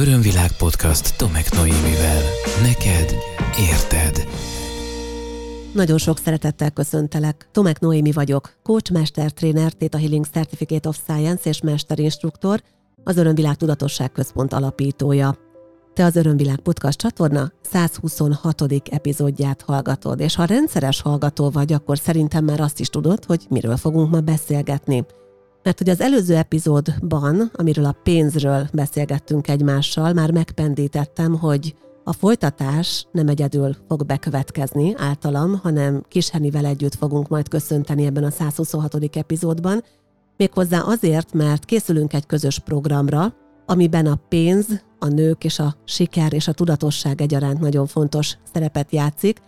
Örömvilág podcast Tomek Noémivel. Neked érted. Nagyon sok szeretettel köszöntelek. Tomek Noémi vagyok, coach, mestertréner, Theta Healing Certificate of Science és mesterinstruktor, az Örömvilág Tudatosság Központ alapítója. Te az Örömvilág Podcast csatorna 126. epizódját hallgatod, és ha rendszeres hallgató vagy, akkor szerintem már azt is tudod, hogy miről fogunk ma beszélgetni. Mert hogy az előző epizódban, amiről a pénzről beszélgettünk egymással, már megpendítettem, hogy a folytatás nem egyedül fog bekövetkezni általam, hanem Kishenivel együtt fogunk majd köszönteni ebben a 126. epizódban, méghozzá azért, mert készülünk egy közös programra, amiben a pénz, a nők és a siker és a tudatosság egyaránt nagyon fontos szerepet játszik,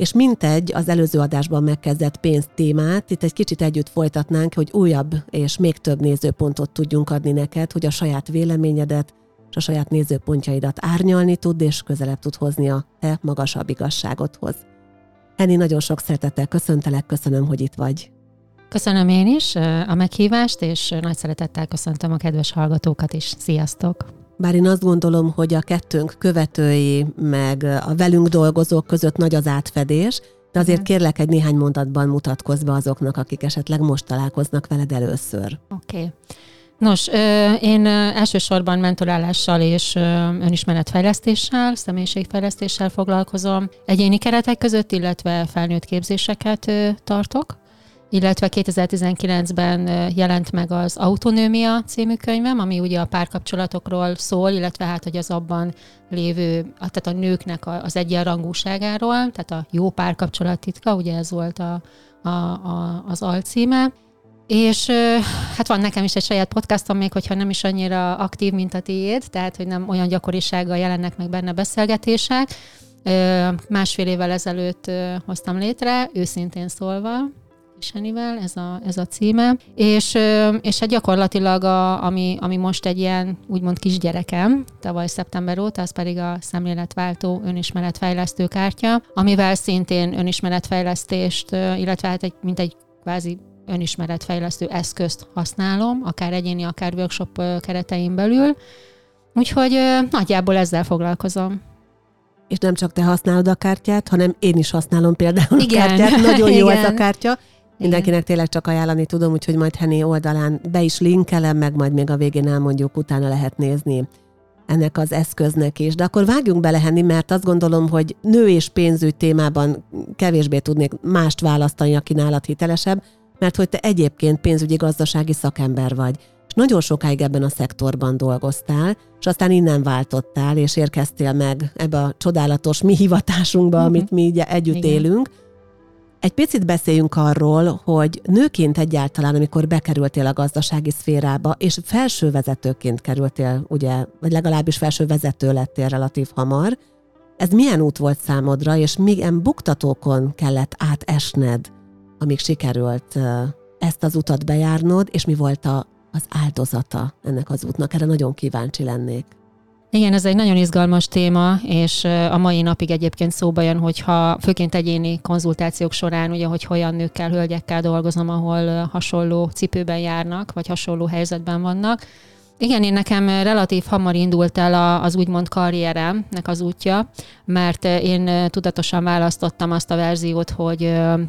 és mintegy az előző adásban megkezdett pénz témát, itt egy kicsit együtt folytatnánk, hogy újabb és még több nézőpontot tudjunk adni neked, hogy a saját véleményedet és a saját nézőpontjaidat árnyalni tud, és közelebb tud hozni a te magasabb igazságodhoz. Henni, nagyon sok szeretettel köszöntelek, köszönöm, hogy itt vagy. Köszönöm én is a meghívást, és nagy szeretettel köszöntöm a kedves hallgatókat is. Sziasztok! Bár én azt gondolom, hogy a kettőnk követői, meg a velünk dolgozók között nagy az átfedés, de azért kérlek egy néhány mondatban mutatkozz be azoknak, akik esetleg most találkoznak veled először. Oké. Okay. Nos, én elsősorban mentorálással és önismeretfejlesztéssel, személyiségfejlesztéssel foglalkozom. Egyéni keretek között, illetve felnőtt képzéseket tartok illetve 2019-ben jelent meg az Autonómia című könyvem, ami ugye a párkapcsolatokról szól, illetve hát, hogy az abban lévő, tehát a nőknek az egyenrangúságáról, tehát a jó párkapcsolat titka, ugye ez volt a, a, a, az alcíme. És hát van nekem is egy saját podcastom, még hogyha nem is annyira aktív, mint a tiéd, tehát hogy nem olyan gyakorisággal jelennek meg benne beszélgetések. Másfél évvel ezelőtt hoztam létre, őszintén szólva, Senivel, ez a, ez a címe, és, és hát gyakorlatilag, a, ami, ami most egy ilyen úgymond kisgyerekem, tavaly szeptember óta, az pedig a szemléletváltó önismeretfejlesztő kártya, amivel szintén önismeretfejlesztést, illetve hát egy, mint egy kvázi önismeretfejlesztő eszközt használom, akár egyéni, akár workshop keretein belül. Úgyhogy nagyjából ezzel foglalkozom és nem csak te használod a kártyát, hanem én is használom például Igen. a kártyát. Nagyon jó Igen. ez a kártya. Mindenkinek tényleg csak ajánlani tudom, úgyhogy majd Henné oldalán be is linkelem, meg majd még a végén elmondjuk, utána lehet nézni ennek az eszköznek is. De akkor vágjunk bele, Henni, mert azt gondolom, hogy nő és pénzügy témában kevésbé tudnék mást választani, aki nálad hitelesebb, mert hogy te egyébként pénzügyi gazdasági szakember vagy. És nagyon sokáig ebben a szektorban dolgoztál, és aztán innen váltottál, és érkeztél meg ebbe a csodálatos mi hivatásunkba, uh-huh. amit mi így együtt Igen. élünk egy picit beszéljünk arról, hogy nőként egyáltalán, amikor bekerültél a gazdasági szférába, és felső vezetőként kerültél, ugye, vagy legalábbis felső vezető lettél relatív hamar, ez milyen út volt számodra, és milyen buktatókon kellett átesned, amíg sikerült ezt az utat bejárnod, és mi volt a, az áldozata ennek az útnak? Erre nagyon kíváncsi lennék. Igen, ez egy nagyon izgalmas téma, és a mai napig egyébként szóba jön, hogyha főként egyéni konzultációk során, ugye, hogy olyan nőkkel, hölgyekkel dolgozom, ahol hasonló cipőben járnak, vagy hasonló helyzetben vannak, igen, én nekem relatív hamar indult el az úgymond karrieremnek az útja, mert én tudatosan választottam azt a verziót, hogy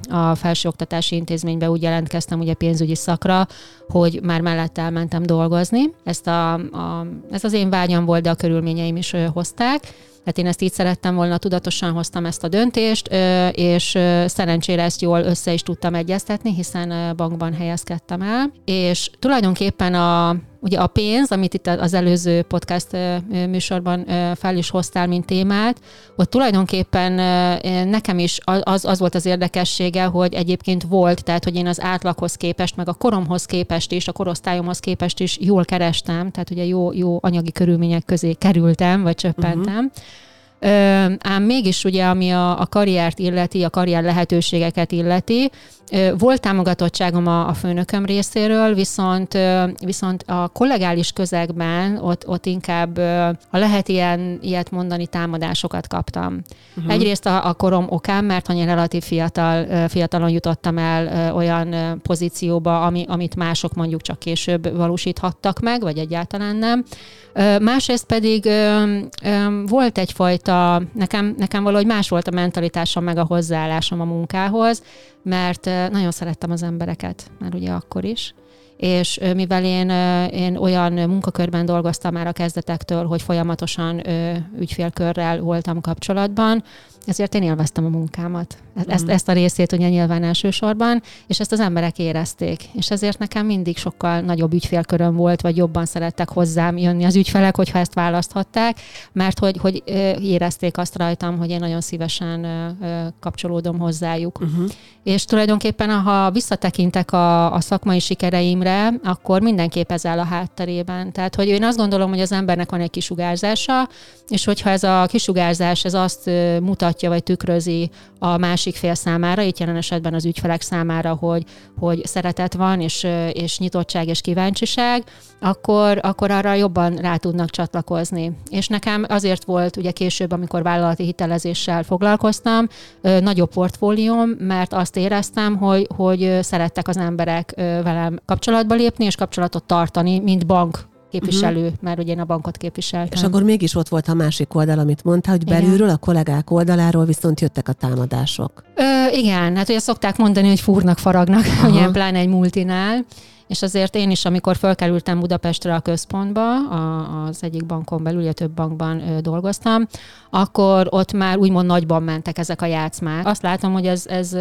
a felsőoktatási intézménybe úgy jelentkeztem ugye pénzügyi szakra, hogy már mellett elmentem dolgozni. Ezt, a, a, ez az én vágyam volt, de a körülményeim is hozták. Tehát én ezt így szerettem volna, tudatosan hoztam ezt a döntést, és szerencsére ezt jól össze is tudtam egyeztetni, hiszen bankban helyezkedtem el. És tulajdonképpen a, ugye a pénz, amit itt az előző podcast műsorban fel is hoztál, mint témát, ott tulajdonképpen nekem is az, az volt az érdekessége, hogy egyébként volt, tehát hogy én az átlaghoz képest, meg a koromhoz képest is, a korosztályomhoz képest is jól kerestem, tehát ugye jó, jó anyagi körülmények közé kerültem, vagy csöppentem. Uh-huh ám mégis ugye, ami a, a karriert illeti, a karrier lehetőségeket illeti, volt támogatottságom a, a főnököm részéről, viszont, viszont a kollegális közegben ott, ott inkább, ha lehet ilyen, ilyet mondani, támadásokat kaptam. Uh-huh. Egyrészt a, a korom okán, mert annyira relatív fiatal, fiatalon jutottam el olyan pozícióba, ami, amit mások mondjuk csak később valósíthattak meg, vagy egyáltalán nem. Másrészt pedig volt egyfajta, nekem, nekem valahogy más volt a mentalitásom, meg a hozzáállásom a munkához, mert nagyon szerettem az embereket, már ugye akkor is. És mivel én, én olyan munkakörben dolgoztam már a kezdetektől, hogy folyamatosan ügyfélkörrel voltam kapcsolatban, ezért én élveztem a munkámat. E-, ezt, mm. ezt a részét ugye nyilván elsősorban, és ezt az emberek érezték. És ezért nekem mindig sokkal nagyobb ügyfélköröm volt, vagy jobban szerettek hozzám jönni az ügyfelek, hogyha ezt választhatták, mert hogy, hogy érezték azt rajtam, hogy én nagyon szívesen kapcsolódom hozzájuk. Uh-huh. És tulajdonképpen, ha visszatekintek a, a szakmai sikereimre, akkor mindenképp ez áll a hátterében. Tehát, hogy én azt gondolom, hogy az embernek van egy kisugárzása, és hogyha ez a kisugárzás ez azt mutatja, vagy tükrözi a másik fél számára, itt jelen esetben az ügyfelek számára, hogy, hogy szeretet van, és, és nyitottság, és kíváncsiság, akkor, akkor arra jobban rá tudnak csatlakozni. És nekem azért volt ugye később, amikor vállalati hitelezéssel foglalkoztam, nagyobb portfólióm, mert azt éreztem, hogy, hogy szerettek az emberek velem kapcsolatba lépni, és kapcsolatot tartani, mint bank képviselő, uh-huh. mert ugye én a bankot képviseltem. És akkor mégis ott volt a másik oldal, amit mondta, hogy belülről, igen. a kollégák oldaláról viszont jöttek a támadások. Ö, igen, hát ugye szokták mondani, hogy fúrnak, faragnak, ugye pláne egy multinál, és azért én is, amikor felkerültem Budapestre a központba, a, az egyik bankon belül, ugye több bankban dolgoztam, akkor ott már úgymond nagyban mentek ezek a játszmák. Azt látom, hogy ez, ez,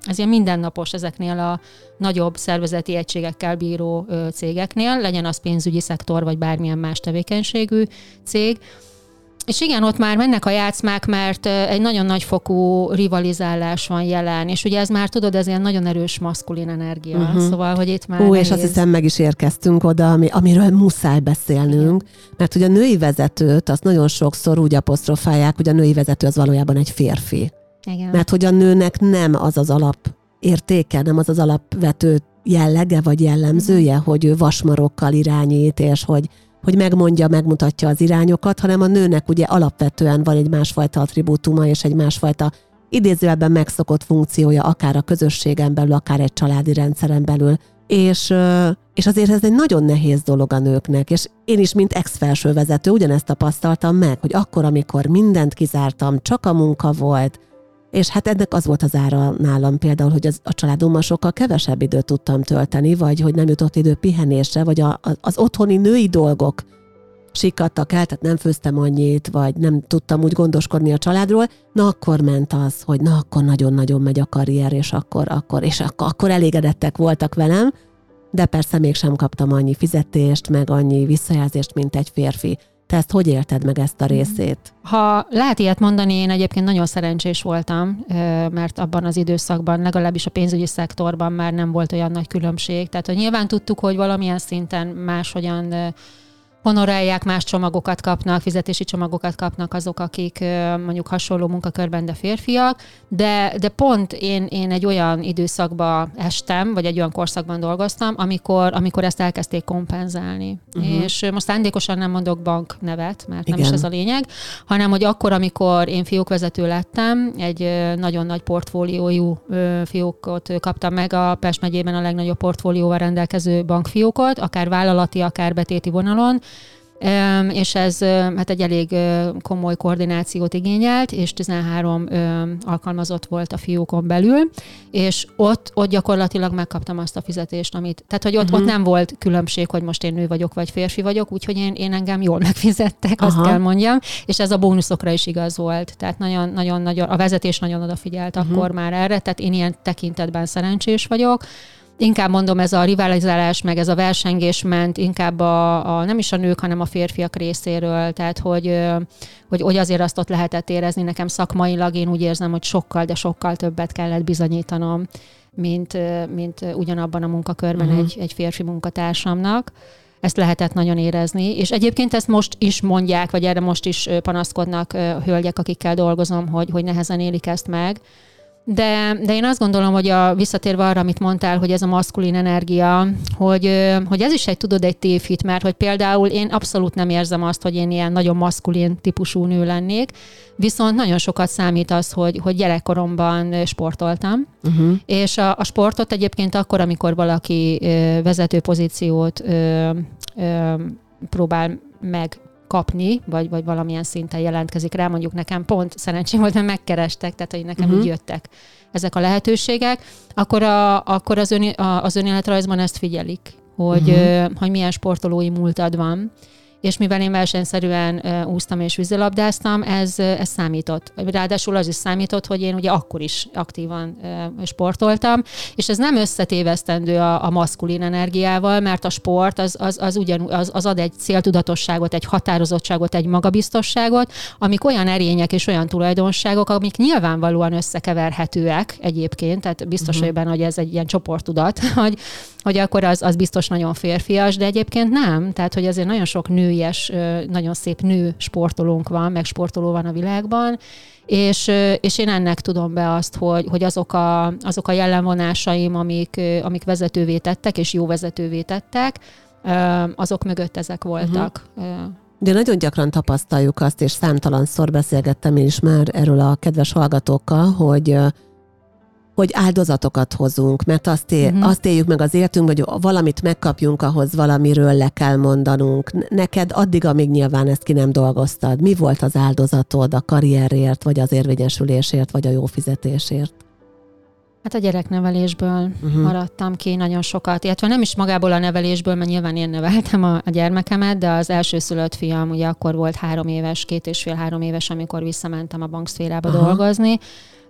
ez ilyen mindennapos ezeknél a nagyobb szervezeti egységekkel bíró cégeknél, legyen az pénzügyi szektor, vagy bármilyen más tevékenységű cég, és igen, ott már mennek a játszmák, mert egy nagyon nagy fokú rivalizálás van jelen, és ugye ez már tudod, ez ilyen nagyon erős maszkulin energia, uh-huh. szóval, hogy itt már Ó, nehéz. és azt hiszem meg is érkeztünk oda, ami, amiről muszáj beszélnünk, igen. mert ugye a női vezetőt azt nagyon sokszor úgy apostrofálják, hogy a női vezető az valójában egy férfi. Igen. Mert hogy a nőnek nem az az alap értéke, nem az az alapvető jellege vagy jellemzője, uh-huh. hogy ő vasmarokkal irányít, és hogy hogy megmondja, megmutatja az irányokat, hanem a nőnek ugye alapvetően van egy másfajta attribútuma és egy másfajta idézőjelben megszokott funkciója, akár a közösségen belül, akár egy családi rendszeren belül. És, és azért ez egy nagyon nehéz dolog a nőknek, és én is, mint ex-felsővezető ugyanezt tapasztaltam meg, hogy akkor, amikor mindent kizártam, csak a munka volt, és hát ennek az volt az ára nálam például, hogy az, a családommal sokkal kevesebb időt tudtam tölteni, vagy hogy nem jutott idő pihenésre, vagy a, a, az otthoni női dolgok sikadtak el, tehát nem főztem annyit, vagy nem tudtam úgy gondoskodni a családról, na akkor ment az, hogy na akkor nagyon-nagyon megy a karrier, és akkor, akkor, és akkor, akkor elégedettek voltak velem, de persze mégsem kaptam annyi fizetést, meg annyi visszajelzést, mint egy férfi. Te ezt hogy élted meg ezt a mm. részét? Ha lehet ilyet mondani, én egyébként nagyon szerencsés voltam, mert abban az időszakban, legalábbis a pénzügyi szektorban már nem volt olyan nagy különbség. Tehát, hogy nyilván tudtuk, hogy valamilyen szinten máshogyan honorálják, más csomagokat kapnak, fizetési csomagokat kapnak azok, akik mondjuk hasonló munkakörben, de férfiak, de, de pont én, én egy olyan időszakba estem, vagy egy olyan korszakban dolgoztam, amikor, amikor ezt elkezdték kompenzálni. Uh-huh. És most szándékosan nem mondok bank nevet, mert Igen. nem is ez a lényeg, hanem hogy akkor, amikor én fiókvezető lettem, egy nagyon nagy portfóliójú fiókot kaptam meg a Pest megyében a legnagyobb portfólióval rendelkező bankfiókot, akár vállalati, akár betéti vonalon, és ez hát egy elég komoly koordinációt igényelt, és 13 alkalmazott volt a fiókon belül, és ott, ott gyakorlatilag megkaptam azt a fizetést, amit, tehát hogy ott, uh-huh. ott nem volt különbség, hogy most én nő vagyok, vagy férfi vagyok, úgyhogy én, én engem jól megfizettek, Aha. azt kell mondjam, és ez a bónuszokra is igaz volt, tehát nagyon, nagyon, nagyon a vezetés nagyon odafigyelt uh-huh. akkor már erre, tehát én ilyen tekintetben szerencsés vagyok, inkább mondom, ez a rivalizálás, meg ez a versengés ment inkább a, a nem is a nők, hanem a férfiak részéről, tehát hogy, hogy, hogy azért azt ott lehetett érezni nekem szakmailag, én úgy érzem, hogy sokkal, de sokkal többet kellett bizonyítanom, mint, mint ugyanabban a munkakörben uh-huh. egy, egy férfi munkatársamnak. ezt lehetett nagyon érezni. És egyébként ezt most is mondják, vagy erre most is panaszkodnak hölgyek, akikkel dolgozom, hogy, hogy nehezen élik ezt meg. De, de én azt gondolom, hogy a, visszatérve arra, amit mondtál, hogy ez a maszkulin energia, hogy, hogy ez is egy, tudod, egy tévhit, mert hogy például én abszolút nem érzem azt, hogy én ilyen nagyon maszkulin típusú nő lennék, viszont nagyon sokat számít az, hogy, hogy gyerekkoromban sportoltam, uh-huh. és a, a sportot egyébként akkor, amikor valaki vezető pozíciót ö, ö, próbál meg kapni, vagy, vagy valamilyen szinten jelentkezik rá, mondjuk nekem pont szerencsém volt, mert megkerestek, tehát hogy nekem uh-huh. így jöttek ezek a lehetőségek, akkor, a, akkor az, ön, a, az önéletrajzban ezt figyelik, hogy, uh-huh. hogy milyen sportolói múltad van és mivel én versenyszerűen úsztam és vízilabdáztam, ez, ez számított. Ráadásul az is számított, hogy én ugye akkor is aktívan sportoltam, és ez nem összetévesztendő a, a maszkulin energiával, mert a sport az, az, az, ugyan, az, az ad egy céltudatosságot, egy határozottságot, egy magabiztosságot, amik olyan erények és olyan tulajdonságok, amik nyilvánvalóan összekeverhetőek egyébként, tehát biztos uh-huh. benne, hogy ez egy ilyen csoporttudat, hogy, hogy akkor az, az biztos nagyon férfias, de egyébként nem. Tehát, hogy azért nagyon sok nőies, nagyon szép nő sportolónk van, meg sportoló van a világban, és, és én ennek tudom be azt, hogy, hogy azok, a, azok a jellemvonásaim, amik, amik vezetővé tettek, és jó vezetővé tettek, azok mögött ezek voltak. Uh-huh. De nagyon gyakran tapasztaljuk azt, és számtalanszor beszélgettem én is már erről a kedves hallgatókkal, hogy hogy áldozatokat hozunk, mert azt, él, uh-huh. azt éljük meg az életünk, hogy valamit megkapjunk, ahhoz valamiről le kell mondanunk. Neked addig, amíg nyilván ezt ki nem dolgoztad, mi volt az áldozatod a karrierért, vagy az érvényesülésért, vagy a jó fizetésért? Hát a gyereknevelésből uh-huh. maradtam ki nagyon sokat, illetve nem is magából a nevelésből, mert nyilván én neveltem a, a gyermekemet, de az első szülött fiam ugye akkor volt három éves, két és fél-három éves, amikor visszamentem a bankszférába Aha. dolgozni,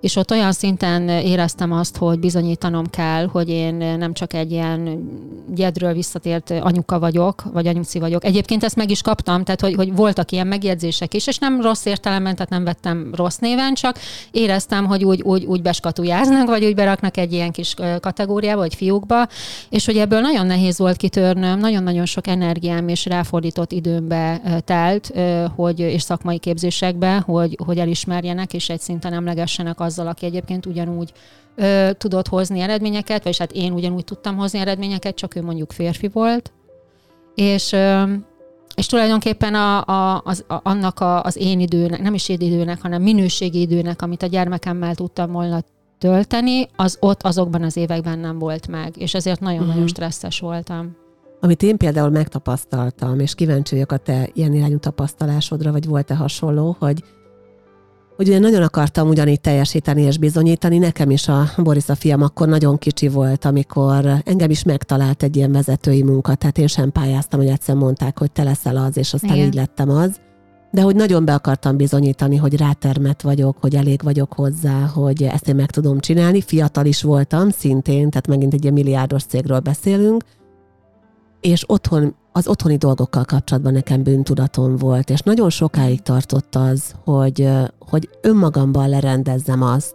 és ott olyan szinten éreztem azt, hogy bizonyítanom kell, hogy én nem csak egy ilyen gyedről visszatért anyuka vagyok, vagy anyuci vagyok. Egyébként ezt meg is kaptam, tehát hogy, hogy voltak ilyen megjegyzések is, és nem rossz értelemben, tehát nem vettem rossz néven, csak éreztem, hogy úgy, úgy, úgy beskatujáznak, vagy úgy beraknak egy ilyen kis kategóriába, vagy fiúkba, és hogy ebből nagyon nehéz volt kitörnöm, nagyon-nagyon sok energiám és ráfordított időmbe telt, hogy, és szakmai képzésekbe, hogy, hogy elismerjenek, és egy szinten emlegessenek azzal, aki egyébként ugyanúgy ö, tudott hozni eredményeket, vagy hát én ugyanúgy tudtam hozni eredményeket, csak ő mondjuk férfi volt. És, ö, és tulajdonképpen a, a, az, a, annak a, az én időnek, nem is én időnek, hanem minőségi időnek, amit a gyermekemmel tudtam volna tölteni, az ott azokban az években nem volt meg, és ezért nagyon-nagyon uh-huh. stresszes voltam. Amit én például megtapasztaltam, és kíváncsi vagyok a te ilyen irányú tapasztalásodra, vagy volt-e hasonló, hogy hogy ugye nagyon akartam ugyanígy teljesíteni és bizonyítani. Nekem is a Boris a fiam akkor nagyon kicsi volt, amikor engem is megtalált egy ilyen vezetői munka, tehát én sem pályáztam, hogy egyszer mondták, hogy te leszel az, és aztán Igen. így lettem az. De hogy nagyon be akartam bizonyítani, hogy rátermet vagyok, hogy elég vagyok hozzá, hogy ezt én meg tudom csinálni. Fiatal is voltam szintén, tehát megint egy ilyen milliárdos cégről beszélünk, és otthon az otthoni dolgokkal kapcsolatban nekem bűntudatom volt, és nagyon sokáig tartott az, hogy, hogy önmagamban lerendezzem azt,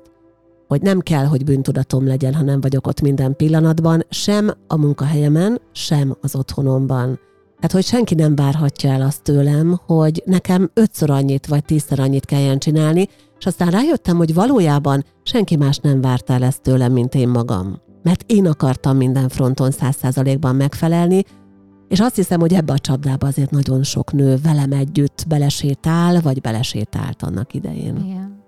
hogy nem kell, hogy bűntudatom legyen, ha nem vagyok ott minden pillanatban, sem a munkahelyemen, sem az otthonomban. Hát, hogy senki nem várhatja el azt tőlem, hogy nekem ötször annyit vagy tízszer annyit kelljen csinálni, és aztán rájöttem, hogy valójában senki más nem várta el ezt tőlem, mint én magam. Mert én akartam minden fronton száz százalékban megfelelni, és azt hiszem, hogy ebbe a csapdába azért nagyon sok nő velem együtt belesétál, vagy belesétált annak idején. Igen.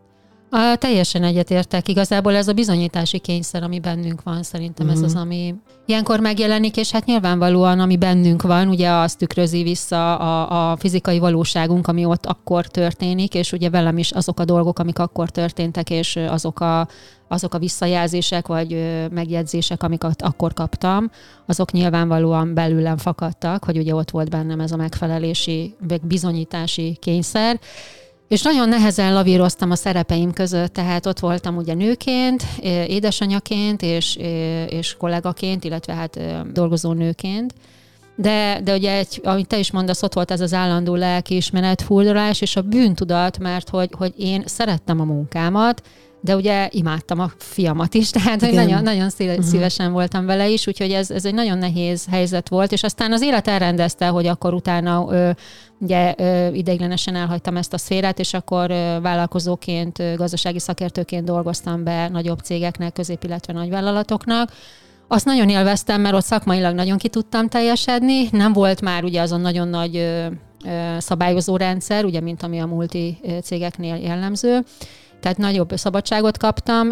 A, teljesen egyetértek. Igazából ez a bizonyítási kényszer, ami bennünk van, szerintem uh-huh. ez az, mhm. ami ilyenkor megjelenik, és hát nyilvánvalóan, ami bennünk van, ugye azt tükrözi vissza a, a fizikai valóságunk, ami ott akkor történik, és ugye velem is azok a dolgok, amik akkor történtek, és azok a, azok a visszajelzések vagy megjegyzések, amiket akkor kaptam, azok nyilvánvalóan belőlem fakadtak, hogy ugye ott volt bennem ez a megfelelési, vagy bizonyítási kényszer, és nagyon nehezen lavíroztam a szerepeim között, tehát ott voltam ugye nőként, édesanyaként és, és kollégaként, illetve hát dolgozó nőként. De, de ugye, egy, amit te is mondasz, ott volt ez az állandó lelkiismeret, furdalás és a bűntudat, mert hogy, hogy én szerettem a munkámat, de ugye imádtam a fiamat is, tehát hogy nagyon, nagyon uh-huh. szívesen voltam vele is, úgyhogy ez, ez egy nagyon nehéz helyzet volt, és aztán az élet elrendezte, hogy akkor utána ö, ugye ö, ideiglenesen elhagytam ezt a szférát, és akkor ö, vállalkozóként, ö, gazdasági szakértőként dolgoztam be nagyobb cégeknek, közép, illetve nagyvállalatoknak, azt nagyon élveztem, mert ott szakmailag nagyon ki tudtam teljesedni. Nem volt már ugye azon nagyon nagy ö, szabályozó rendszer, ugye, mint ami a multi cégeknél jellemző. Tehát nagyobb szabadságot kaptam.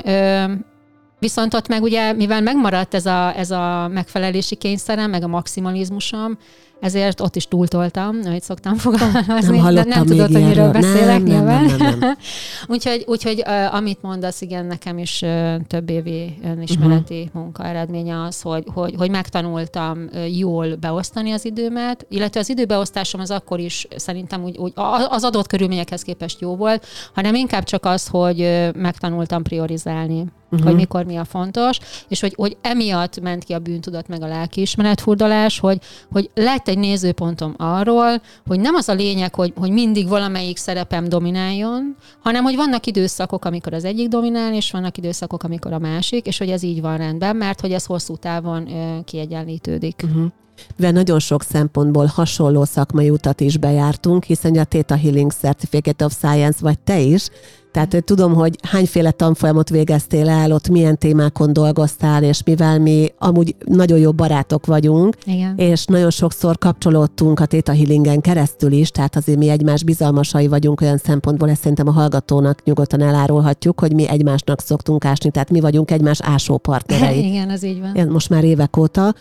Viszont ott meg ugye, mivel megmaradt ez a, ez a megfelelési kényszerem, meg a maximalizmusom, ezért ott is túltoltam, ahogy szoktam fogalmazni. Nem, de nem tudod, hogy miről beszélek nem, nyilván. Nem, nem, nem. úgyhogy, úgyhogy amit mondasz, igen, nekem is több évi önismereti uh-huh. munka eredménye az, hogy, hogy, hogy megtanultam jól beosztani az időmet, illetve az időbeosztásom az akkor is szerintem úgy, úgy az adott körülményekhez képest jó volt, hanem inkább csak az, hogy megtanultam priorizálni uh-huh. hogy mikor mi a fontos, és hogy, hogy emiatt ment ki a bűntudat meg a lelkiismeret furdalás, hogy, hogy lett egy nézőpontom arról, hogy nem az a lényeg, hogy, hogy mindig valamelyik szerepem domináljon, hanem hogy vannak időszakok, amikor az egyik dominál, és vannak időszakok, amikor a másik, és hogy ez így van rendben, mert hogy ez hosszú távon kiegyenlítődik. Uh-huh mivel nagyon sok szempontból hasonló szakmai utat is bejártunk, hiszen a Theta Healing Certificate of Science vagy te is, tehát tudom, hogy hányféle tanfolyamot végeztél el, ott milyen témákon dolgoztál, és mivel mi amúgy nagyon jó barátok vagyunk, Igen. és nagyon sokszor kapcsolódtunk a Theta Healingen keresztül is, tehát azért mi egymás bizalmasai vagyunk olyan szempontból, ezt szerintem a hallgatónak nyugodtan elárulhatjuk, hogy mi egymásnak szoktunk ásni, tehát mi vagyunk egymás ásópartnerei. Igen, az így van. Most már évek óta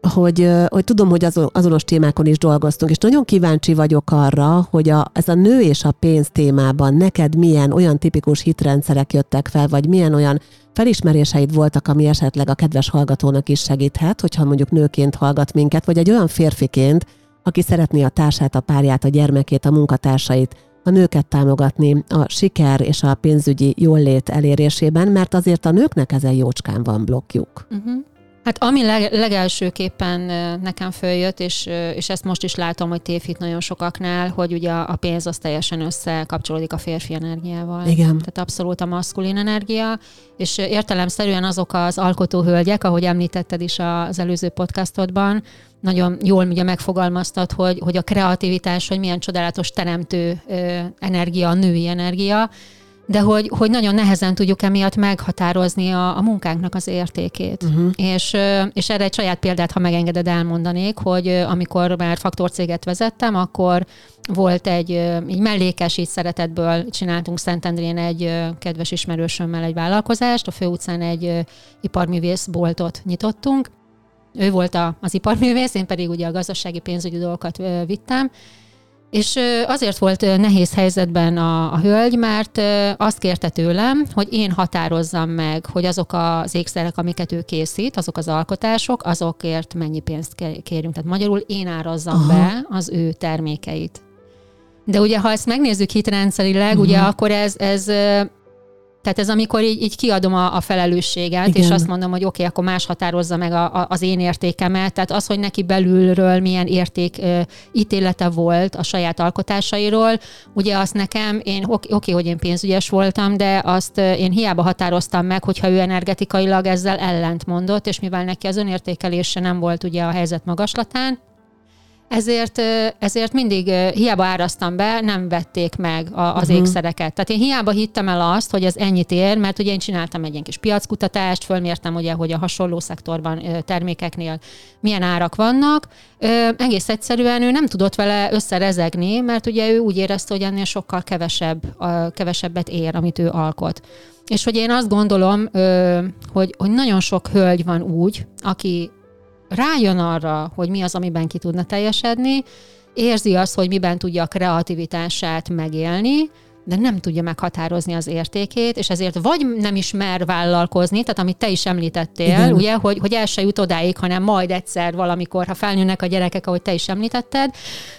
hogy, hogy tudom, hogy azon, azonos témákon is dolgoztunk, és nagyon kíváncsi vagyok arra, hogy a, ez a nő és a pénz témában neked milyen olyan tipikus hitrendszerek jöttek fel, vagy milyen olyan felismeréseid voltak, ami esetleg a kedves hallgatónak is segíthet, hogyha mondjuk nőként hallgat minket, vagy egy olyan férfiként, aki szeretné a társát, a párját, a gyermekét, a munkatársait, a nőket támogatni a siker és a pénzügyi jólét elérésében, mert azért a nőknek ezen jócskán van blokkjuk. Uh-huh. Hát ami leg, legelsőképpen nekem följött, és, és ezt most is látom, hogy tévhit nagyon sokaknál, hogy ugye a pénz az teljesen összekapcsolódik a férfi energiával. Igen. Tehát abszolút a maszkulin energia, és értelemszerűen azok az alkotóhölgyek, ahogy említetted is az előző podcastodban, nagyon jól ugye megfogalmaztad, hogy, hogy a kreativitás, hogy milyen csodálatos teremtő energia, a női energia, de hogy, hogy nagyon nehezen tudjuk emiatt meghatározni a, a munkánknak az értékét. Uh-huh. És, és erre egy saját példát, ha megengeded, elmondanék, hogy amikor már faktorcéget vezettem, akkor volt egy, egy mellékes, így szeretetből csináltunk Szentendrén egy kedves ismerősömmel egy vállalkozást, a főutcán egy iparművész boltot nyitottunk, ő volt a, az iparművész, én pedig ugye a gazdasági pénzügyi dolgokat vittem, és azért volt nehéz helyzetben a, a hölgy, mert azt kérte tőlem, hogy én határozzam meg, hogy azok az ékszerek, amiket ő készít, azok az alkotások, azokért mennyi pénzt kérünk. Tehát magyarul én árazzam Aha. be az ő termékeit. De ugye, ha ezt megnézzük hitrendszerileg, uh-huh. ugye akkor ez, ez tehát ez amikor így, így kiadom a, a felelősséget, Igen. és azt mondom, hogy oké, okay, akkor más határozza meg a, a, az én értékemet. Tehát az, hogy neki belülről milyen érték ö, ítélete volt a saját alkotásairól, ugye azt nekem, én oké, okay, hogy én pénzügyes voltam, de azt én hiába határoztam meg, hogyha ő energetikailag ezzel ellent mondott, és mivel neki az önértékelése nem volt ugye a helyzet magaslatán, ezért, ezért mindig hiába árasztam be, nem vették meg a, az uh-huh. ékszereket. Tehát én hiába hittem el azt, hogy ez ennyit ér, mert ugye én csináltam egy ilyen kis piackutatást, fölmértem ugye, hogy a hasonló szektorban termékeknél milyen árak vannak. Egész egyszerűen ő nem tudott vele összerezegni, mert ugye ő úgy érezte, hogy ennél sokkal kevesebb, kevesebbet ér, amit ő alkot. És hogy én azt gondolom, hogy, hogy nagyon sok hölgy van úgy, aki rájön arra, hogy mi az, amiben ki tudna teljesedni, érzi azt, hogy miben tudja a kreativitását megélni, de nem tudja meghatározni az értékét, és ezért vagy nem is mer vállalkozni, tehát amit te is említettél, Igen. ugye, hogy, hogy el se jut odáig, hanem majd egyszer valamikor, ha felnőnek a gyerekek, ahogy te is említetted.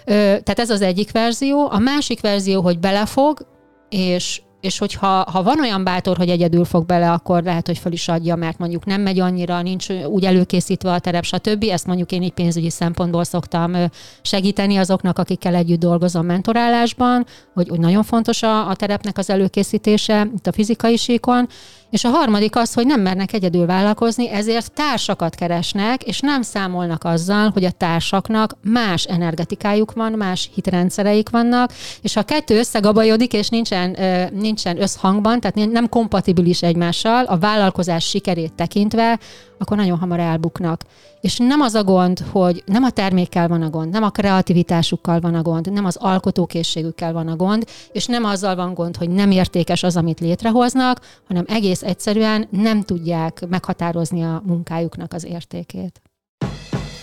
Ö, tehát ez az egyik verzió. A másik verzió, hogy belefog, és és hogyha ha van olyan bátor, hogy egyedül fog bele, akkor lehet, hogy fel is adja, mert mondjuk nem megy annyira, nincs úgy előkészítve a terep, stb. Ezt mondjuk én így pénzügyi szempontból szoktam segíteni azoknak, akikkel együtt dolgozom mentorálásban, hogy, hogy nagyon fontos a, a terepnek az előkészítése itt a fizikai síkon, és a harmadik az, hogy nem mernek egyedül vállalkozni, ezért társakat keresnek, és nem számolnak azzal, hogy a társaknak más energetikájuk van, más hitrendszereik vannak, és ha a kettő összegabajodik, és nincsen, nincsen összhangban, tehát nem kompatibilis egymással, a vállalkozás sikerét tekintve, akkor nagyon hamar elbuknak. És nem az a gond, hogy nem a termékkel van a gond, nem a kreativitásukkal van a gond, nem az alkotókészségükkel van a gond, és nem azzal van gond, hogy nem értékes az, amit létrehoznak, hanem egész egyszerűen nem tudják meghatározni a munkájuknak az értékét.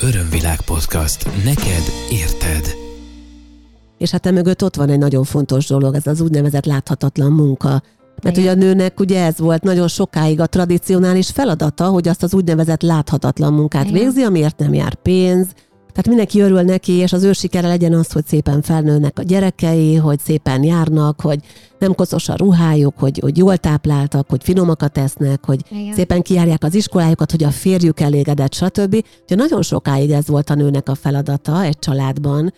Örömvilág podcast. Neked érted. És hát mögött ott van egy nagyon fontos dolog, ez az úgynevezett láthatatlan munka. Mert ugye a nőnek ugye ez volt nagyon sokáig a tradicionális feladata, hogy azt az úgynevezett láthatatlan munkát Igen. végzi, amiért nem jár pénz, tehát mindenki örül neki, és az ő sikere legyen az, hogy szépen felnőnek a gyerekei, hogy szépen járnak, hogy nem koszos a ruhájuk, hogy, hogy jól tápláltak, hogy finomakat esznek, hogy Igen. szépen kijárják az iskolájukat, hogy a férjük elégedett, stb. Ugye nagyon sokáig ez volt a nőnek a feladata egy családban,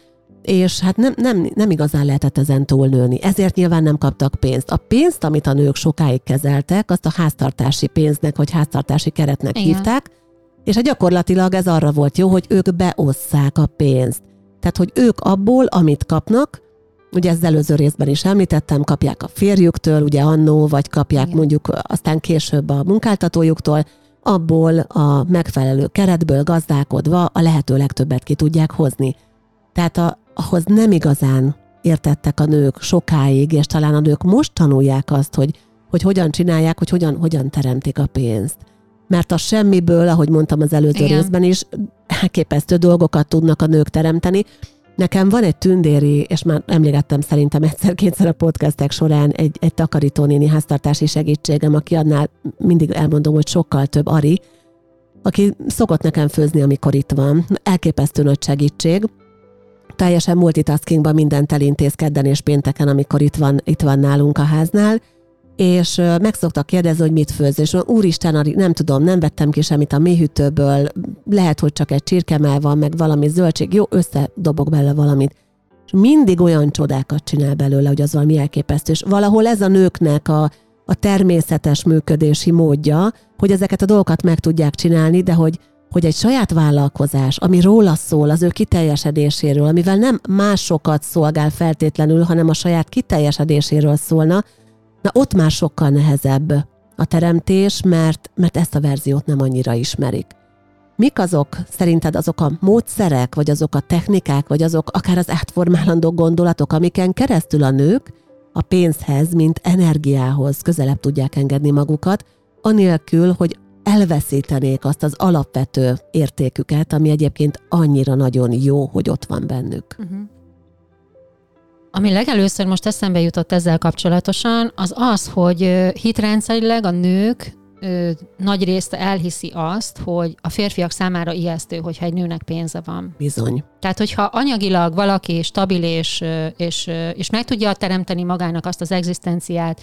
és hát nem, nem, nem igazán lehetett ezen túlnőni. Ezért nyilván nem kaptak pénzt. A pénzt, amit a nők sokáig kezeltek, azt a háztartási pénznek, vagy háztartási keretnek Igen. hívták, és hát gyakorlatilag ez arra volt jó, hogy ők beosszák a pénzt. Tehát, hogy ők abból, amit kapnak, ugye ezt előző részben is említettem, kapják a férjüktől, ugye annó, vagy kapják Igen. mondjuk aztán később a munkáltatójuktól, abból a megfelelő keretből gazdálkodva a lehető legtöbbet ki tudják hozni. Tehát a, ahhoz nem igazán értettek a nők sokáig, és talán a nők most tanulják azt, hogy, hogy hogyan csinálják, hogy hogyan, hogyan teremtik a pénzt. Mert a semmiből, ahogy mondtam az előző Igen. részben is, elképesztő dolgokat tudnak a nők teremteni. Nekem van egy tündéri, és már emlékeztem szerintem egyszer-kétszer a podcastek során egy, egy takarítónéni háztartási segítségem, aki annál mindig elmondom, hogy sokkal több Ari, aki szokott nekem főzni, amikor itt van. Elképesztő nagy segítség teljesen multitaskingban mindent elintéz kedden és pénteken, amikor itt van, itt van nálunk a háznál, és meg szoktak kérdezni, hogy mit főz, és úristen, nem tudom, nem vettem ki semmit a méhűtőből, lehet, hogy csak egy csirkemel van, meg valami zöldség, jó, összedobok bele valamit. És mindig olyan csodákat csinál belőle, hogy az valami elképesztő. És valahol ez a nőknek a, a természetes működési módja, hogy ezeket a dolgokat meg tudják csinálni, de hogy hogy egy saját vállalkozás, ami róla szól, az ő kiteljesedéséről, amivel nem másokat szolgál feltétlenül, hanem a saját kiteljesedéséről szólna, na ott már sokkal nehezebb a teremtés, mert, mert ezt a verziót nem annyira ismerik. Mik azok szerinted azok a módszerek, vagy azok a technikák, vagy azok akár az átformálandó gondolatok, amiken keresztül a nők a pénzhez, mint energiához közelebb tudják engedni magukat, anélkül, hogy elveszítenék azt az alapvető értéküket, ami egyébként annyira nagyon jó, hogy ott van bennük. Uh-huh. Ami legelőször most eszembe jutott ezzel kapcsolatosan, az az, hogy hitrendszerileg a nők ö, nagy részt elhiszi azt, hogy a férfiak számára ijesztő, hogyha egy nőnek pénze van. Bizony. Tehát, hogyha anyagilag valaki stabil és, és, és meg tudja teremteni magának azt az egzisztenciát,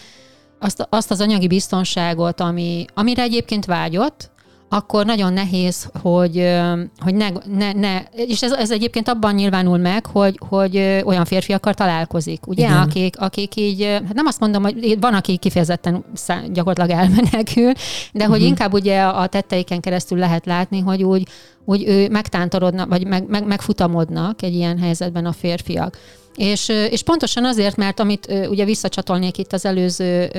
azt, azt az anyagi biztonságot, ami, amire egyébként vágyott, akkor nagyon nehéz, hogy, hogy ne, ne, ne és ez, ez egyébként abban nyilvánul meg, hogy, hogy olyan férfiakkal találkozik, ugye, Igen. akik, akik így, hát nem azt mondom, hogy van, aki kifejezetten gyakorlatilag elmenekül, de hogy uh-huh. inkább ugye a tetteiken keresztül lehet látni, hogy úgy, úgy ő megtántorodnak, vagy meg, meg, megfutamodnak egy ilyen helyzetben a férfiak. És, és pontosan azért, mert amit ugye visszacsatolnék itt az előző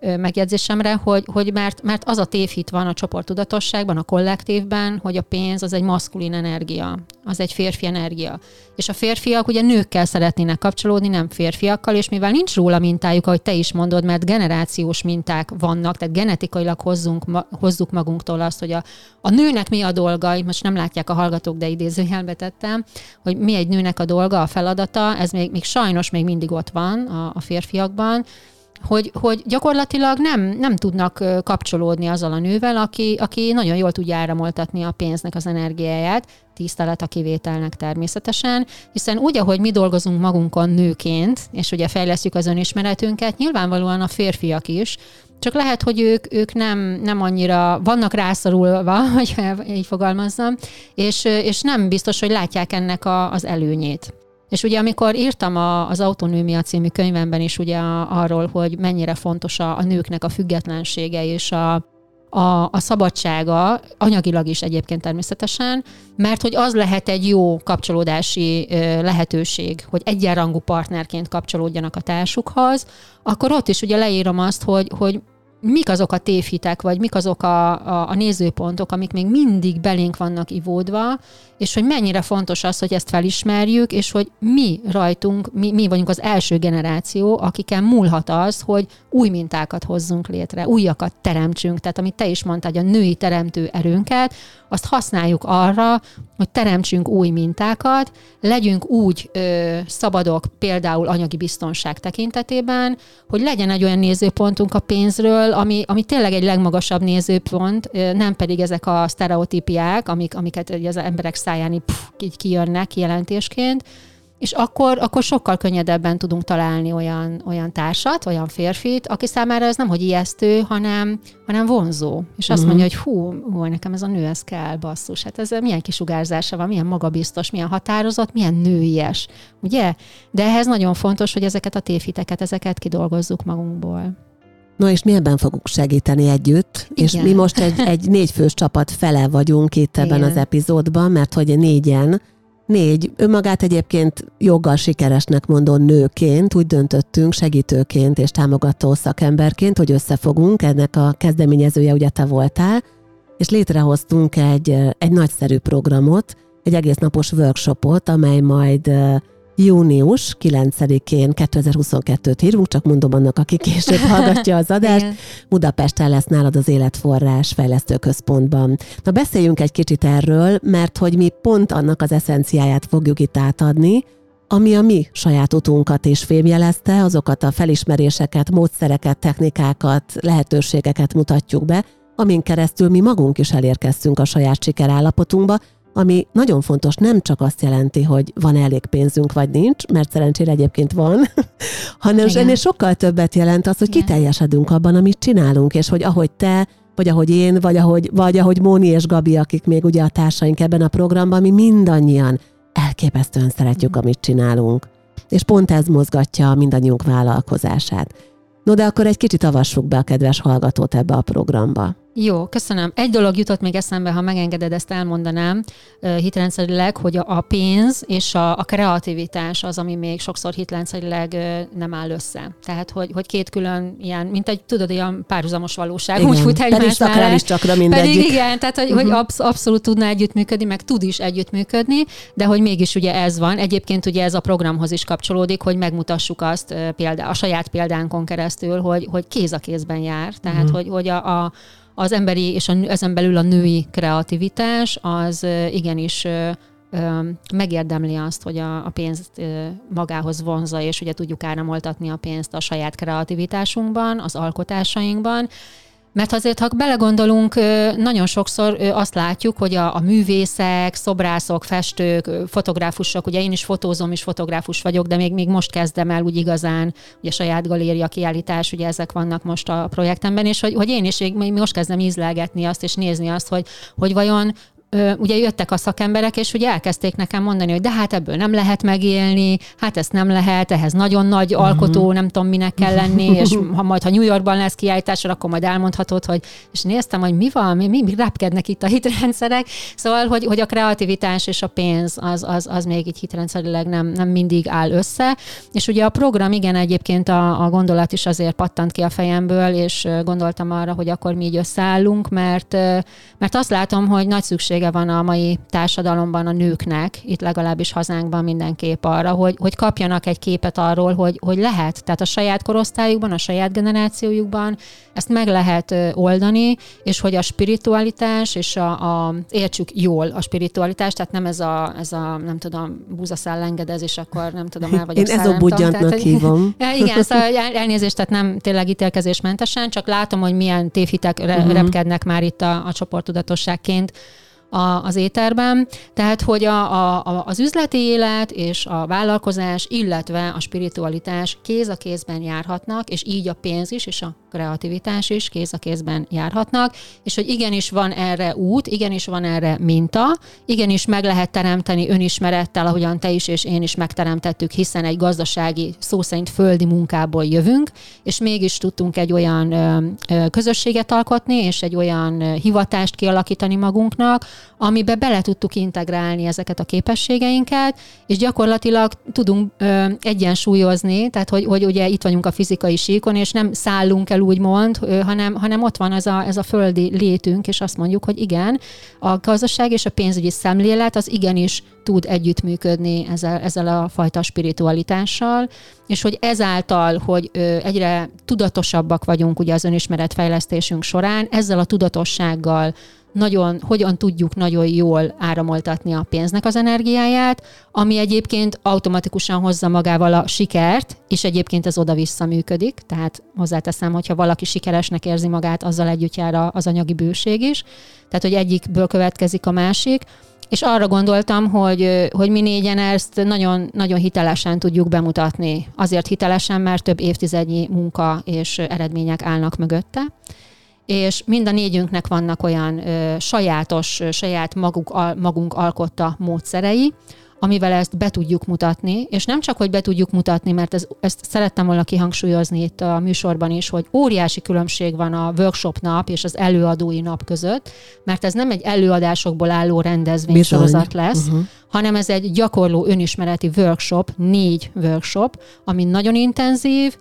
megjegyzésemre, hogy, hogy mert, mert az a tévhit van a csoporttudatosságban, a kollektívben, hogy a pénz az egy maszkulin energia, az egy férfi energia. És a férfiak ugye nőkkel szeretnének kapcsolódni, nem férfiakkal, és mivel nincs róla mintájuk, ahogy te is mondod, mert generációs minták vannak, tehát genetikailag hozzunk, hozzuk magunktól azt, hogy a, a nőnek mi a dolga, most nem látják a hallgatók, de idézőjelbe tettem, hogy mi egy nőnek a dolga, a feladata, ez még, még sajnos még mindig ott van a, a férfiakban, hogy, hogy gyakorlatilag nem, nem tudnak kapcsolódni azzal a nővel, aki, aki nagyon jól tudja áramoltatni a pénznek az energiáját, tisztelet a kivételnek természetesen, hiszen úgy, ahogy mi dolgozunk magunkon nőként, és ugye fejlesztjük az önismeretünket, nyilvánvalóan a férfiak is, csak lehet, hogy ők, ők nem, nem annyira vannak rászorulva, hogy így fogalmazzam, és, és nem biztos, hogy látják ennek a, az előnyét. És ugye amikor írtam a, az Autonómia című könyvemben is ugye arról, hogy mennyire fontos a, a nőknek a függetlensége és a, a, a szabadsága, anyagilag is egyébként természetesen, mert hogy az lehet egy jó kapcsolódási lehetőség, hogy egyenrangú partnerként kapcsolódjanak a társukhoz, akkor ott is ugye leírom azt, hogy, hogy mik azok a tévhitek, vagy mik azok a, a, a nézőpontok, amik még mindig belénk vannak ivódva, és hogy mennyire fontos az, hogy ezt felismerjük, és hogy mi rajtunk, mi, mi vagyunk az első generáció, akiken múlhat az, hogy új mintákat hozzunk létre, újakat teremtsünk. Tehát amit te is mondtad, a női teremtő erőnket, azt használjuk arra, hogy teremtsünk új mintákat, legyünk úgy ö, szabadok például anyagi biztonság tekintetében, hogy legyen egy olyan nézőpontunk a pénzről, ami, ami tényleg egy legmagasabb nézőpont, ö, nem pedig ezek a sztereotípiák, amik, amiket az emberek száján pff, így kijönnek jelentésként, és akkor, akkor sokkal könnyedebben tudunk találni olyan, olyan társat, olyan férfit, aki számára ez nem hogy ijesztő, hanem, hanem vonzó. És azt uh-huh. mondja, hogy hú, hú, nekem ez a nő, ez kell, basszus. Hát ez milyen kisugárzása van, milyen magabiztos, milyen határozott, milyen nőies, ugye? De ehhez nagyon fontos, hogy ezeket a tévhiteket, ezeket kidolgozzuk magunkból. Na és mi ebben fogunk segíteni együtt, Igen. és mi most egy, egy négyfős csapat fele vagyunk itt ebben Igen. az epizódban, mert hogy négyen Négy, önmagát egyébként joggal sikeresnek mondó nőként úgy döntöttünk segítőként és támogató szakemberként, hogy összefogunk, ennek a kezdeményezője ugye te voltál, és létrehoztunk egy, egy nagyszerű programot, egy egész napos workshopot, amely majd június 9-én 2022-t írunk, csak mondom annak, aki később hallgatja az adást. Budapesten lesz nálad az Életforrás Fejlesztő Központban. Na beszéljünk egy kicsit erről, mert hogy mi pont annak az eszenciáját fogjuk itt átadni, ami a mi saját utunkat is fémjelezte, azokat a felismeréseket, módszereket, technikákat, lehetőségeket mutatjuk be, amin keresztül mi magunk is elérkeztünk a saját sikerállapotunkba, ami nagyon fontos, nem csak azt jelenti, hogy van elég pénzünk, vagy nincs, mert szerencsére egyébként van, hanem Igen. ennél sokkal többet jelent az, hogy Igen. kiteljesedünk abban, amit csinálunk, és hogy ahogy te, vagy ahogy én, vagy ahogy, vagy ahogy Móni és Gabi, akik még ugye a társaink ebben a programban, mi mindannyian elképesztően szeretjük, amit csinálunk. És pont ez mozgatja mindannyiunk vállalkozását. No, de akkor egy kicsit avassuk be a kedves hallgatót ebbe a programba. Jó, köszönöm. Egy dolog jutott még eszembe, ha megengeded, ezt elmondanám hitrendszerileg, hogy a pénz és a, a kreativitás az, ami még sokszor hitrendszerileg nem áll össze. Tehát, hogy, hogy két külön ilyen, mint egy, tudod, ilyen párhuzamos valóság, igen. úgy fut egymás mellett. csakra mindegyik. Pedig igen, tehát, hogy, uh-huh. hogy mhm. absz- abszolút tudna együttműködni, meg tud is együttműködni, de hogy mégis ugye ez van. Egyébként ugye ez a programhoz is kapcsolódik, hogy megmutassuk azt példa, a saját példánkon keresztül, hogy, hogy kéz a kézben jár. Tehát, uh-huh. hogy, hogy a, a az emberi és a, ezen belül a női kreativitás az igenis megérdemli azt, hogy a, a pénzt magához vonza, és ugye tudjuk áramoltatni a pénzt a saját kreativitásunkban, az alkotásainkban, mert azért, ha belegondolunk, nagyon sokszor azt látjuk, hogy a, a művészek, szobrászok, festők, fotográfusok, ugye én is fotózom, és fotográfus vagyok, de még, még most kezdem el úgy igazán, ugye saját galéria kiállítás, ugye ezek vannak most a projektemben, és hogy, hogy én is még most kezdem ízlelgetni azt, és nézni azt, hogy, hogy vajon ugye jöttek a szakemberek, és ugye elkezdték nekem mondani, hogy de hát ebből nem lehet megélni, hát ezt nem lehet, ehhez nagyon nagy uh-huh. alkotó, nem tudom minek kell lenni, és ha majd, ha New Yorkban lesz kiállítás, akkor majd elmondhatod, hogy, és néztem, hogy mi van, mi, mi, mi repkednek itt a hitrendszerek, szóval, hogy, hogy a kreativitás és a pénz az, az, az még így hitrendszerileg nem, nem mindig áll össze, és ugye a program, igen, egyébként a, a gondolat is azért pattant ki a fejemből, és gondoltam arra, hogy akkor mi így összeállunk, mert, mert azt látom, hogy nagy szükség lehetősége van a mai társadalomban a nőknek, itt legalábbis hazánkban mindenképp arra, hogy, hogy kapjanak egy képet arról, hogy, hogy lehet, tehát a saját korosztályukban, a saját generációjukban ezt meg lehet oldani, és hogy a spiritualitás, és a, a értsük jól a spiritualitást, tehát nem ez a, ez a nem tudom, búzaszállengedez, és akkor nem tudom, el vagyok Én ezobudjantnak hívom. Ja, igen, szóval elnézést, tehát nem tényleg ítélkezésmentesen, csak látom, hogy milyen tévhitek uh-huh. repkednek már itt a, a csoportudatosságként a, az éterben. Tehát, hogy a, a, az üzleti élet és a vállalkozás, illetve a spiritualitás kéz a kézben járhatnak, és így a pénz is, és a kreativitás is kéz a kézben járhatnak, és hogy igenis van erre út, igenis van erre minta, igenis meg lehet teremteni önismerettel, ahogyan te is és én is megteremtettük, hiszen egy gazdasági, szó szerint földi munkából jövünk, és mégis tudtunk egy olyan ö, ö, közösséget alkotni, és egy olyan hivatást kialakítani magunknak, amibe bele tudtuk integrálni ezeket a képességeinket, és gyakorlatilag tudunk ö, egyensúlyozni, tehát hogy, hogy ugye itt vagyunk a fizikai síkon, és nem szállunk el úgymond, ö, hanem, hanem ott van ez a, ez a földi létünk, és azt mondjuk, hogy igen, a gazdaság és a pénzügyi szemlélet az igenis tud együttműködni ezzel, ezzel a fajta spiritualitással, és hogy ezáltal, hogy egyre tudatosabbak vagyunk ugye az önismeretfejlesztésünk során, ezzel a tudatossággal nagyon, hogyan tudjuk nagyon jól áramoltatni a pénznek az energiáját, ami egyébként automatikusan hozza magával a sikert, és egyébként ez oda-vissza működik, tehát hozzáteszem, hogyha valaki sikeresnek érzi magát, azzal együtt jár az anyagi bőség is, tehát hogy egyikből következik a másik, és arra gondoltam, hogy, hogy mi négyen ezt nagyon, nagyon hitelesen tudjuk bemutatni. Azért hitelesen, mert több évtizednyi munka és eredmények állnak mögötte és mind a négyünknek vannak olyan ö, sajátos, ö, saját maguk, al, magunk alkotta módszerei, amivel ezt be tudjuk mutatni, és nem csak, hogy be tudjuk mutatni, mert ez, ezt szerettem volna kihangsúlyozni itt a műsorban is, hogy óriási különbség van a workshop nap és az előadói nap között, mert ez nem egy előadásokból álló rendezvénysorozat lesz, uh-huh. hanem ez egy gyakorló önismereti workshop, négy workshop, ami nagyon intenzív,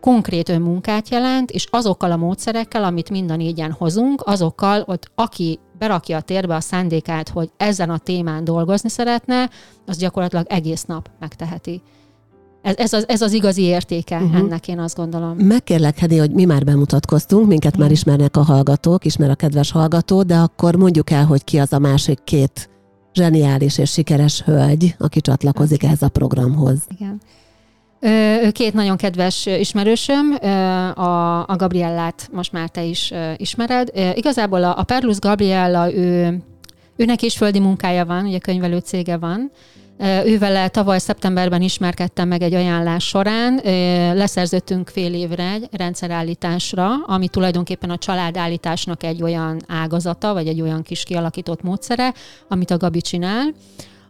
konkrét önmunkát jelent, és azokkal a módszerekkel, amit mind a négyen hozunk, azokkal, hogy aki berakja a térbe a szándékát, hogy ezen a témán dolgozni szeretne, az gyakorlatilag egész nap megteheti. Ez, ez, az, ez az igazi értéke uh-huh. ennek, én azt gondolom. Megkérlek, Hedi, hogy mi már bemutatkoztunk, minket uh-huh. már ismernek a hallgatók, ismer a kedves hallgató, de akkor mondjuk el, hogy ki az a másik két zseniális és sikeres hölgy, aki csatlakozik ehhez a programhoz. Igen. Két nagyon kedves ismerősöm, a, a Gabriellát most már te is ismered. Igazából a, a Perlus Gabriella, ő, őnek is földi munkája van, ugye könyvelő cége van, Ővele tavaly szeptemberben ismerkedtem meg egy ajánlás során. Leszerződtünk fél évre egy rendszerállításra, ami tulajdonképpen a családállításnak egy olyan ágazata, vagy egy olyan kis kialakított módszere, amit a Gabi csinál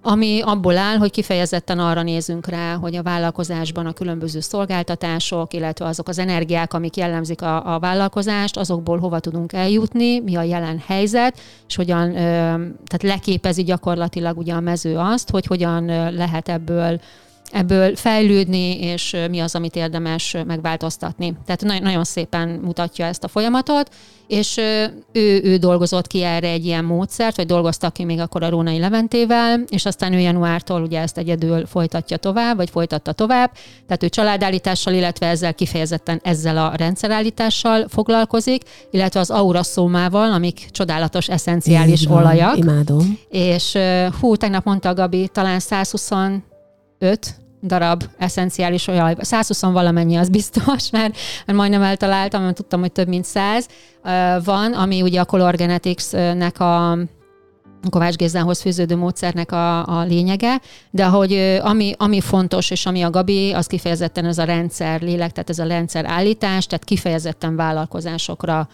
ami abból áll, hogy kifejezetten arra nézünk rá, hogy a vállalkozásban a különböző szolgáltatások, illetve azok az energiák, amik jellemzik a, a vállalkozást, azokból hova tudunk eljutni, mi a jelen helyzet, és hogyan, tehát leképezi gyakorlatilag ugye a mező azt, hogy hogyan lehet ebből ebből fejlődni, és mi az, amit érdemes megváltoztatni. Tehát nagyon szépen mutatja ezt a folyamatot, és ő, ő dolgozott ki erre egy ilyen módszert, vagy dolgoztak ki még akkor a Rónai Leventével, és aztán ő januártól ugye ezt egyedül folytatja tovább, vagy folytatta tovább, tehát ő családállítással, illetve ezzel kifejezetten ezzel a rendszerállítással foglalkozik, illetve az aura szómával, amik csodálatos, eszenciális Így van, olajak. Imádom. És hú, tegnap mondta a Gabi, talán 120 5 darab eszenciális olaj, 120 valamennyi az biztos, mert, mert majdnem eltaláltam, mert tudtam, hogy több mint 100 van, ami ugye a Color Genetics-nek a Kovács Gézához fűződő módszernek a, a lényege, de hogy ami, ami fontos, és ami a Gabi, az kifejezetten ez a rendszer lélek, tehát ez a rendszer állítás, tehát kifejezetten vállalkozásokra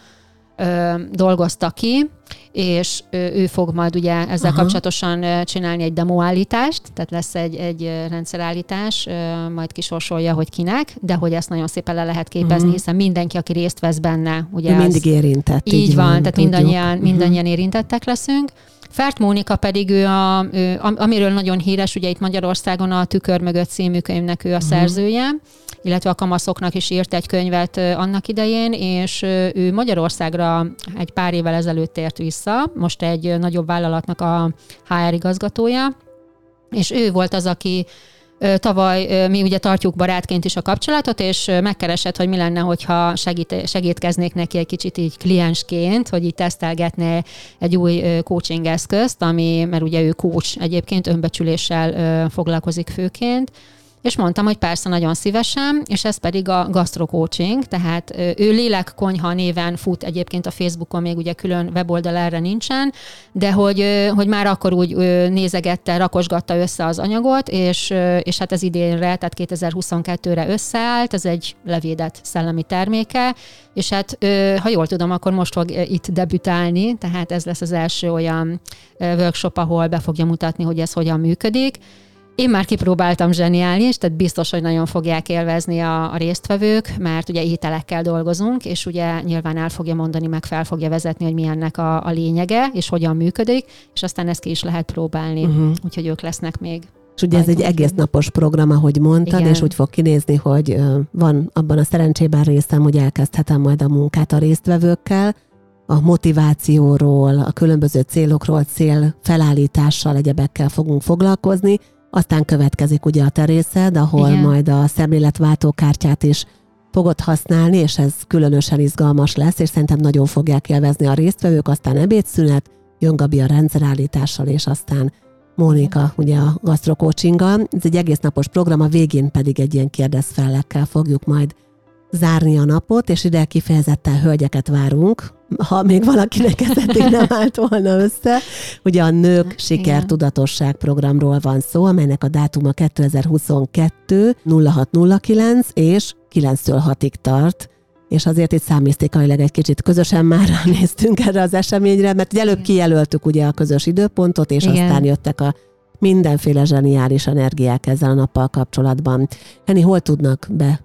ö, dolgozta ki, és ő, ő fog majd ugye ezzel Aha. kapcsolatosan csinálni egy demoállítást, tehát lesz egy, egy rendszerállítás, majd kisorsolja, hogy kinek, de hogy ezt nagyon szépen le lehet képezni, uh-huh. hiszen mindenki, aki részt vesz benne, ugye ő mindig érintett. Így, így van, van tehát mindannyian, uh-huh. mindannyian érintettek leszünk. Fert Mónika pedig ő, a, ő, amiről nagyon híres, ugye itt Magyarországon a Tükör mögött című könyvnek ő a uh-huh. szerzője, illetve a kamaszoknak is írt egy könyvet annak idején, és ő Magyarországra egy pár évvel ezelőtt tért vissza, most egy nagyobb vállalatnak a HR igazgatója, és ő volt az, aki Tavaly mi ugye tartjuk barátként is a kapcsolatot, és megkeresett, hogy mi lenne, hogyha segít, segítkeznék neki egy kicsit így kliensként, hogy így tesztelgetne egy új coaching eszközt, ami, mert ugye ő coach egyébként önbecsüléssel foglalkozik főként, és mondtam, hogy persze nagyon szívesen, és ez pedig a gastrocoaching, tehát ő Lélekkonyha néven fut egyébként a Facebookon, még ugye külön weboldal erre nincsen, de hogy, hogy már akkor úgy nézegette, rakosgatta össze az anyagot, és, és hát ez idénre, tehát 2022-re összeállt, ez egy levédett szellemi terméke, és hát ha jól tudom, akkor most fog itt debütálni, tehát ez lesz az első olyan workshop, ahol be fogja mutatni, hogy ez hogyan működik. Én már kipróbáltam zseniális, tehát biztos, hogy nagyon fogják élvezni a, a résztvevők, mert ugye ételekkel dolgozunk, és ugye nyilván el fogja mondani, meg fel fogja vezetni, hogy mi ennek a, a lényege, és hogyan működik, és aztán ezt ki is lehet próbálni. Uh-huh. Úgyhogy ők lesznek még. És ugye ez egy egész napos program, ahogy mondtad, Igen. és úgy fog kinézni, hogy van abban a szerencsében részem, hogy elkezdhetem majd a munkát a résztvevőkkel, a motivációról, a különböző célokról, cél felállítással, egyebekkel fogunk foglalkozni, aztán következik ugye a terészed, ahol Igen. majd a szemléletváltó kártyát is fogod használni, és ez különösen izgalmas lesz, és szerintem nagyon fogják élvezni a résztvevők, aztán ebédszünet, jön Gabi a rendszerállítással, és aztán Mónika ugye a gasztrocoachinggal. Ez egy egész napos program, a végén pedig egy ilyen kérdezfellekkel fogjuk majd zárni a napot, és ide kifejezetten hölgyeket várunk, ha még valakinek esetleg nem állt volna össze. Ugye a Nők Sikertudatosság programról van szó, amelynek a dátuma 2022 0609 és 9-től 6-ig tart, és azért itt számisztikailag egy kicsit közösen már néztünk erre az eseményre, mert előbb kijelöltük ugye a közös időpontot, és Igen. aztán jöttek a mindenféle zseniális energiák ezzel a nappal kapcsolatban. Henni, hol tudnak be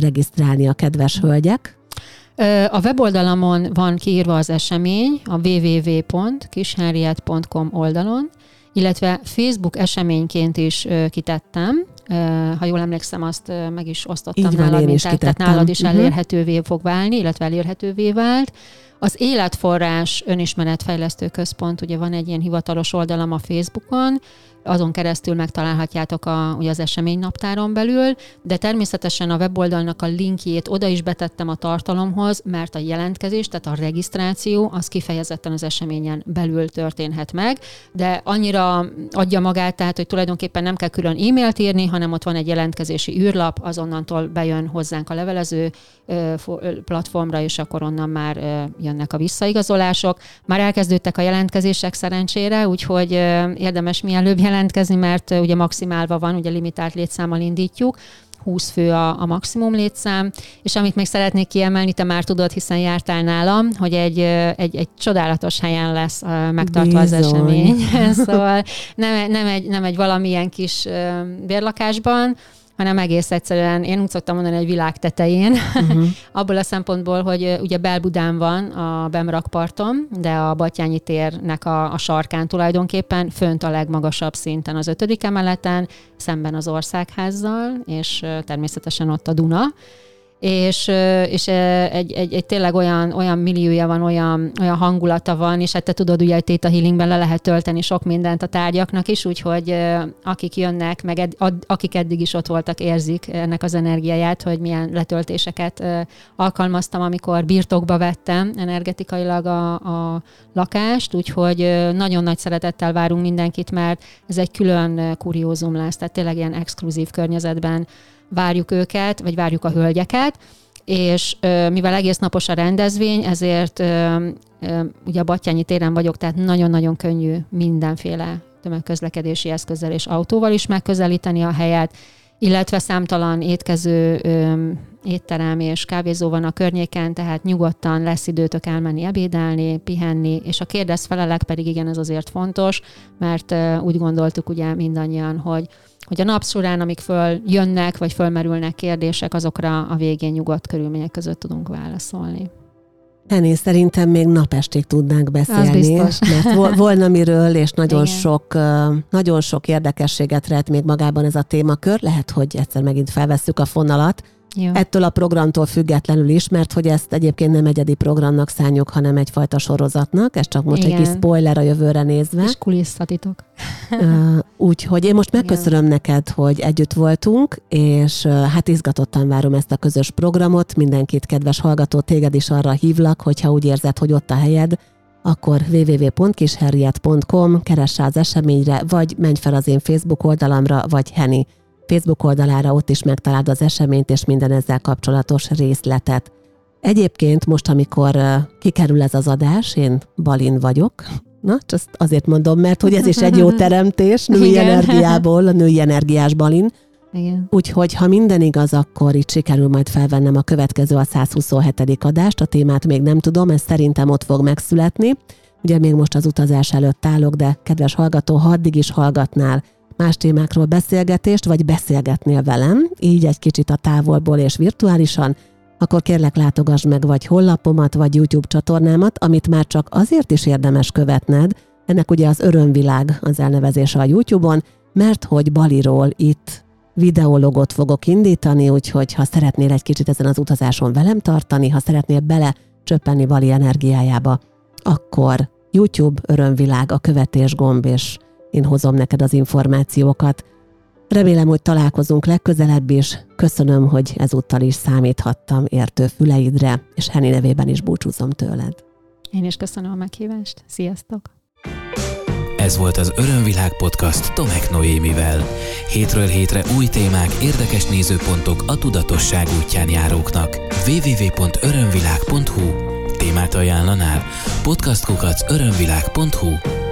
regisztrálni a kedves hölgyek? A weboldalamon van kiírva az esemény, a www.kishenriet.com oldalon, illetve Facebook eseményként is kitettem, ha jól emlékszem, azt meg is osztottam Így van, nálad, mint tehát nálad is uh-huh. elérhetővé fog válni, illetve elérhetővé vált. Az Életforrás Önismeretfejlesztő Központ, ugye van egy ilyen hivatalos oldalam a Facebookon, azon keresztül megtalálhatjátok a, ugye az eseménynaptáron belül, de természetesen a weboldalnak a linkjét oda is betettem a tartalomhoz, mert a jelentkezés, tehát a regisztráció az kifejezetten az eseményen belül történhet meg, de annyira adja magát, tehát hogy tulajdonképpen nem kell külön e-mailt írni, hanem ott van egy jelentkezési űrlap, azonnantól bejön hozzánk a levelező platformra, és akkor onnan már jönnek a visszaigazolások. Már elkezdődtek a jelentkezések szerencsére, úgyhogy érdemes mielőbb jelentkezni, jelentkezni, mert ugye maximálva van, ugye limitált létszámmal indítjuk, 20 fő a, a maximum létszám, és amit még szeretnék kiemelni, te már tudod, hiszen jártál nálam, hogy egy, egy, egy csodálatos helyen lesz megtartva Bizony. az esemény. szóval nem, nem, egy, nem egy valamilyen kis bérlakásban, hanem egész egyszerűen, én úgy szoktam mondani, egy világ tetején, uh-huh. abból a szempontból, hogy ugye Belbudán van a Bemrakparton, de a Batyányi térnek a, a sarkán tulajdonképpen fönt a legmagasabb szinten az ötödik emeleten, szemben az országházzal, és természetesen ott a Duna, és, és egy, egy, egy tényleg olyan, olyan milliója van, olyan, olyan hangulata van, és hát te tudod, ugye, hogy Theta Healingben le lehet tölteni sok mindent a tárgyaknak is, úgyhogy akik jönnek, meg ed, ad, akik eddig is ott voltak, érzik ennek az energiáját, hogy milyen letöltéseket alkalmaztam, amikor birtokba vettem energetikailag a, a lakást, úgyhogy nagyon nagy szeretettel várunk mindenkit, mert ez egy külön kuriózum lesz, tehát tényleg ilyen exkluzív környezetben várjuk őket, vagy várjuk a hölgyeket, és mivel egész napos a rendezvény, ezért ugye a Battyányi téren vagyok, tehát nagyon-nagyon könnyű mindenféle tömegközlekedési eszközzel és autóval is megközelíteni a helyet, illetve számtalan étkező étterem és kávézó van a környéken, tehát nyugodtan lesz időtök elmenni ebédelni, pihenni, és a kérdez felelek pedig igen, ez azért fontos, mert úgy gondoltuk ugye mindannyian, hogy hogy a nap során, amik föl jönnek, vagy fölmerülnek kérdések, azokra a végén nyugodt körülmények között tudunk válaszolni. Ennél szerintem még napestig tudnánk beszélni, mert volna miről, és nagyon sok, nagyon sok érdekességet rejt még magában ez a témakör. Lehet, hogy egyszer megint felvesszük a fonalat, Jó. Ettől a programtól függetlenül is, mert hogy ezt egyébként nem egyedi programnak szánjuk, hanem egyfajta sorozatnak. Ez csak most Igen. egy kis spoiler a jövőre nézve. És kulisszatitok. Úgyhogy én most megköszönöm Igen. neked, hogy együtt voltunk, és hát izgatottan várom ezt a közös programot. Mindenkit, kedves hallgató, téged is arra hívlak, hogyha úgy érzed, hogy ott a helyed, akkor www.kisherriet.com, keress rá az eseményre, vagy menj fel az én Facebook oldalamra, vagy Heni Facebook oldalára, ott is megtaláld az eseményt és minden ezzel kapcsolatos részletet. Egyébként most, amikor kikerül ez az adás, én Balin vagyok, Na, csak azért mondom, mert hogy ez is egy jó teremtés női Igen. energiából, a női energiás balin. Igen. Úgyhogy, ha minden igaz, akkor itt sikerül majd felvennem a következő a 127. adást. A témát még nem tudom, ez szerintem ott fog megszületni. Ugye még most az utazás előtt állok, de kedves hallgató, ha addig is hallgatnál más témákról beszélgetést, vagy beszélgetnél velem, így egy kicsit a távolból és virtuálisan, akkor kérlek látogass meg vagy hollapomat, vagy YouTube csatornámat, amit már csak azért is érdemes követned, ennek ugye az Örömvilág az elnevezése a YouTube-on, mert hogy Baliról itt videologot fogok indítani, úgyhogy ha szeretnél egy kicsit ezen az utazáson velem tartani, ha szeretnél bele csöppenni Bali energiájába, akkor YouTube, Örömvilág, a követés gomb, és én hozom neked az információkat. Remélem, hogy találkozunk legközelebb is. Köszönöm, hogy ezúttal is számíthattam értő füleidre, és Henny nevében is búcsúzom tőled. Én is köszönöm a meghívást. Sziasztok! Ez volt az Örömvilág podcast Tomek Noémivel. Hétről hétre új témák, érdekes nézőpontok a tudatosság útján járóknak. www.örömvilág.hu Témát ajánlanál? Podcastkukac örömvilág.hu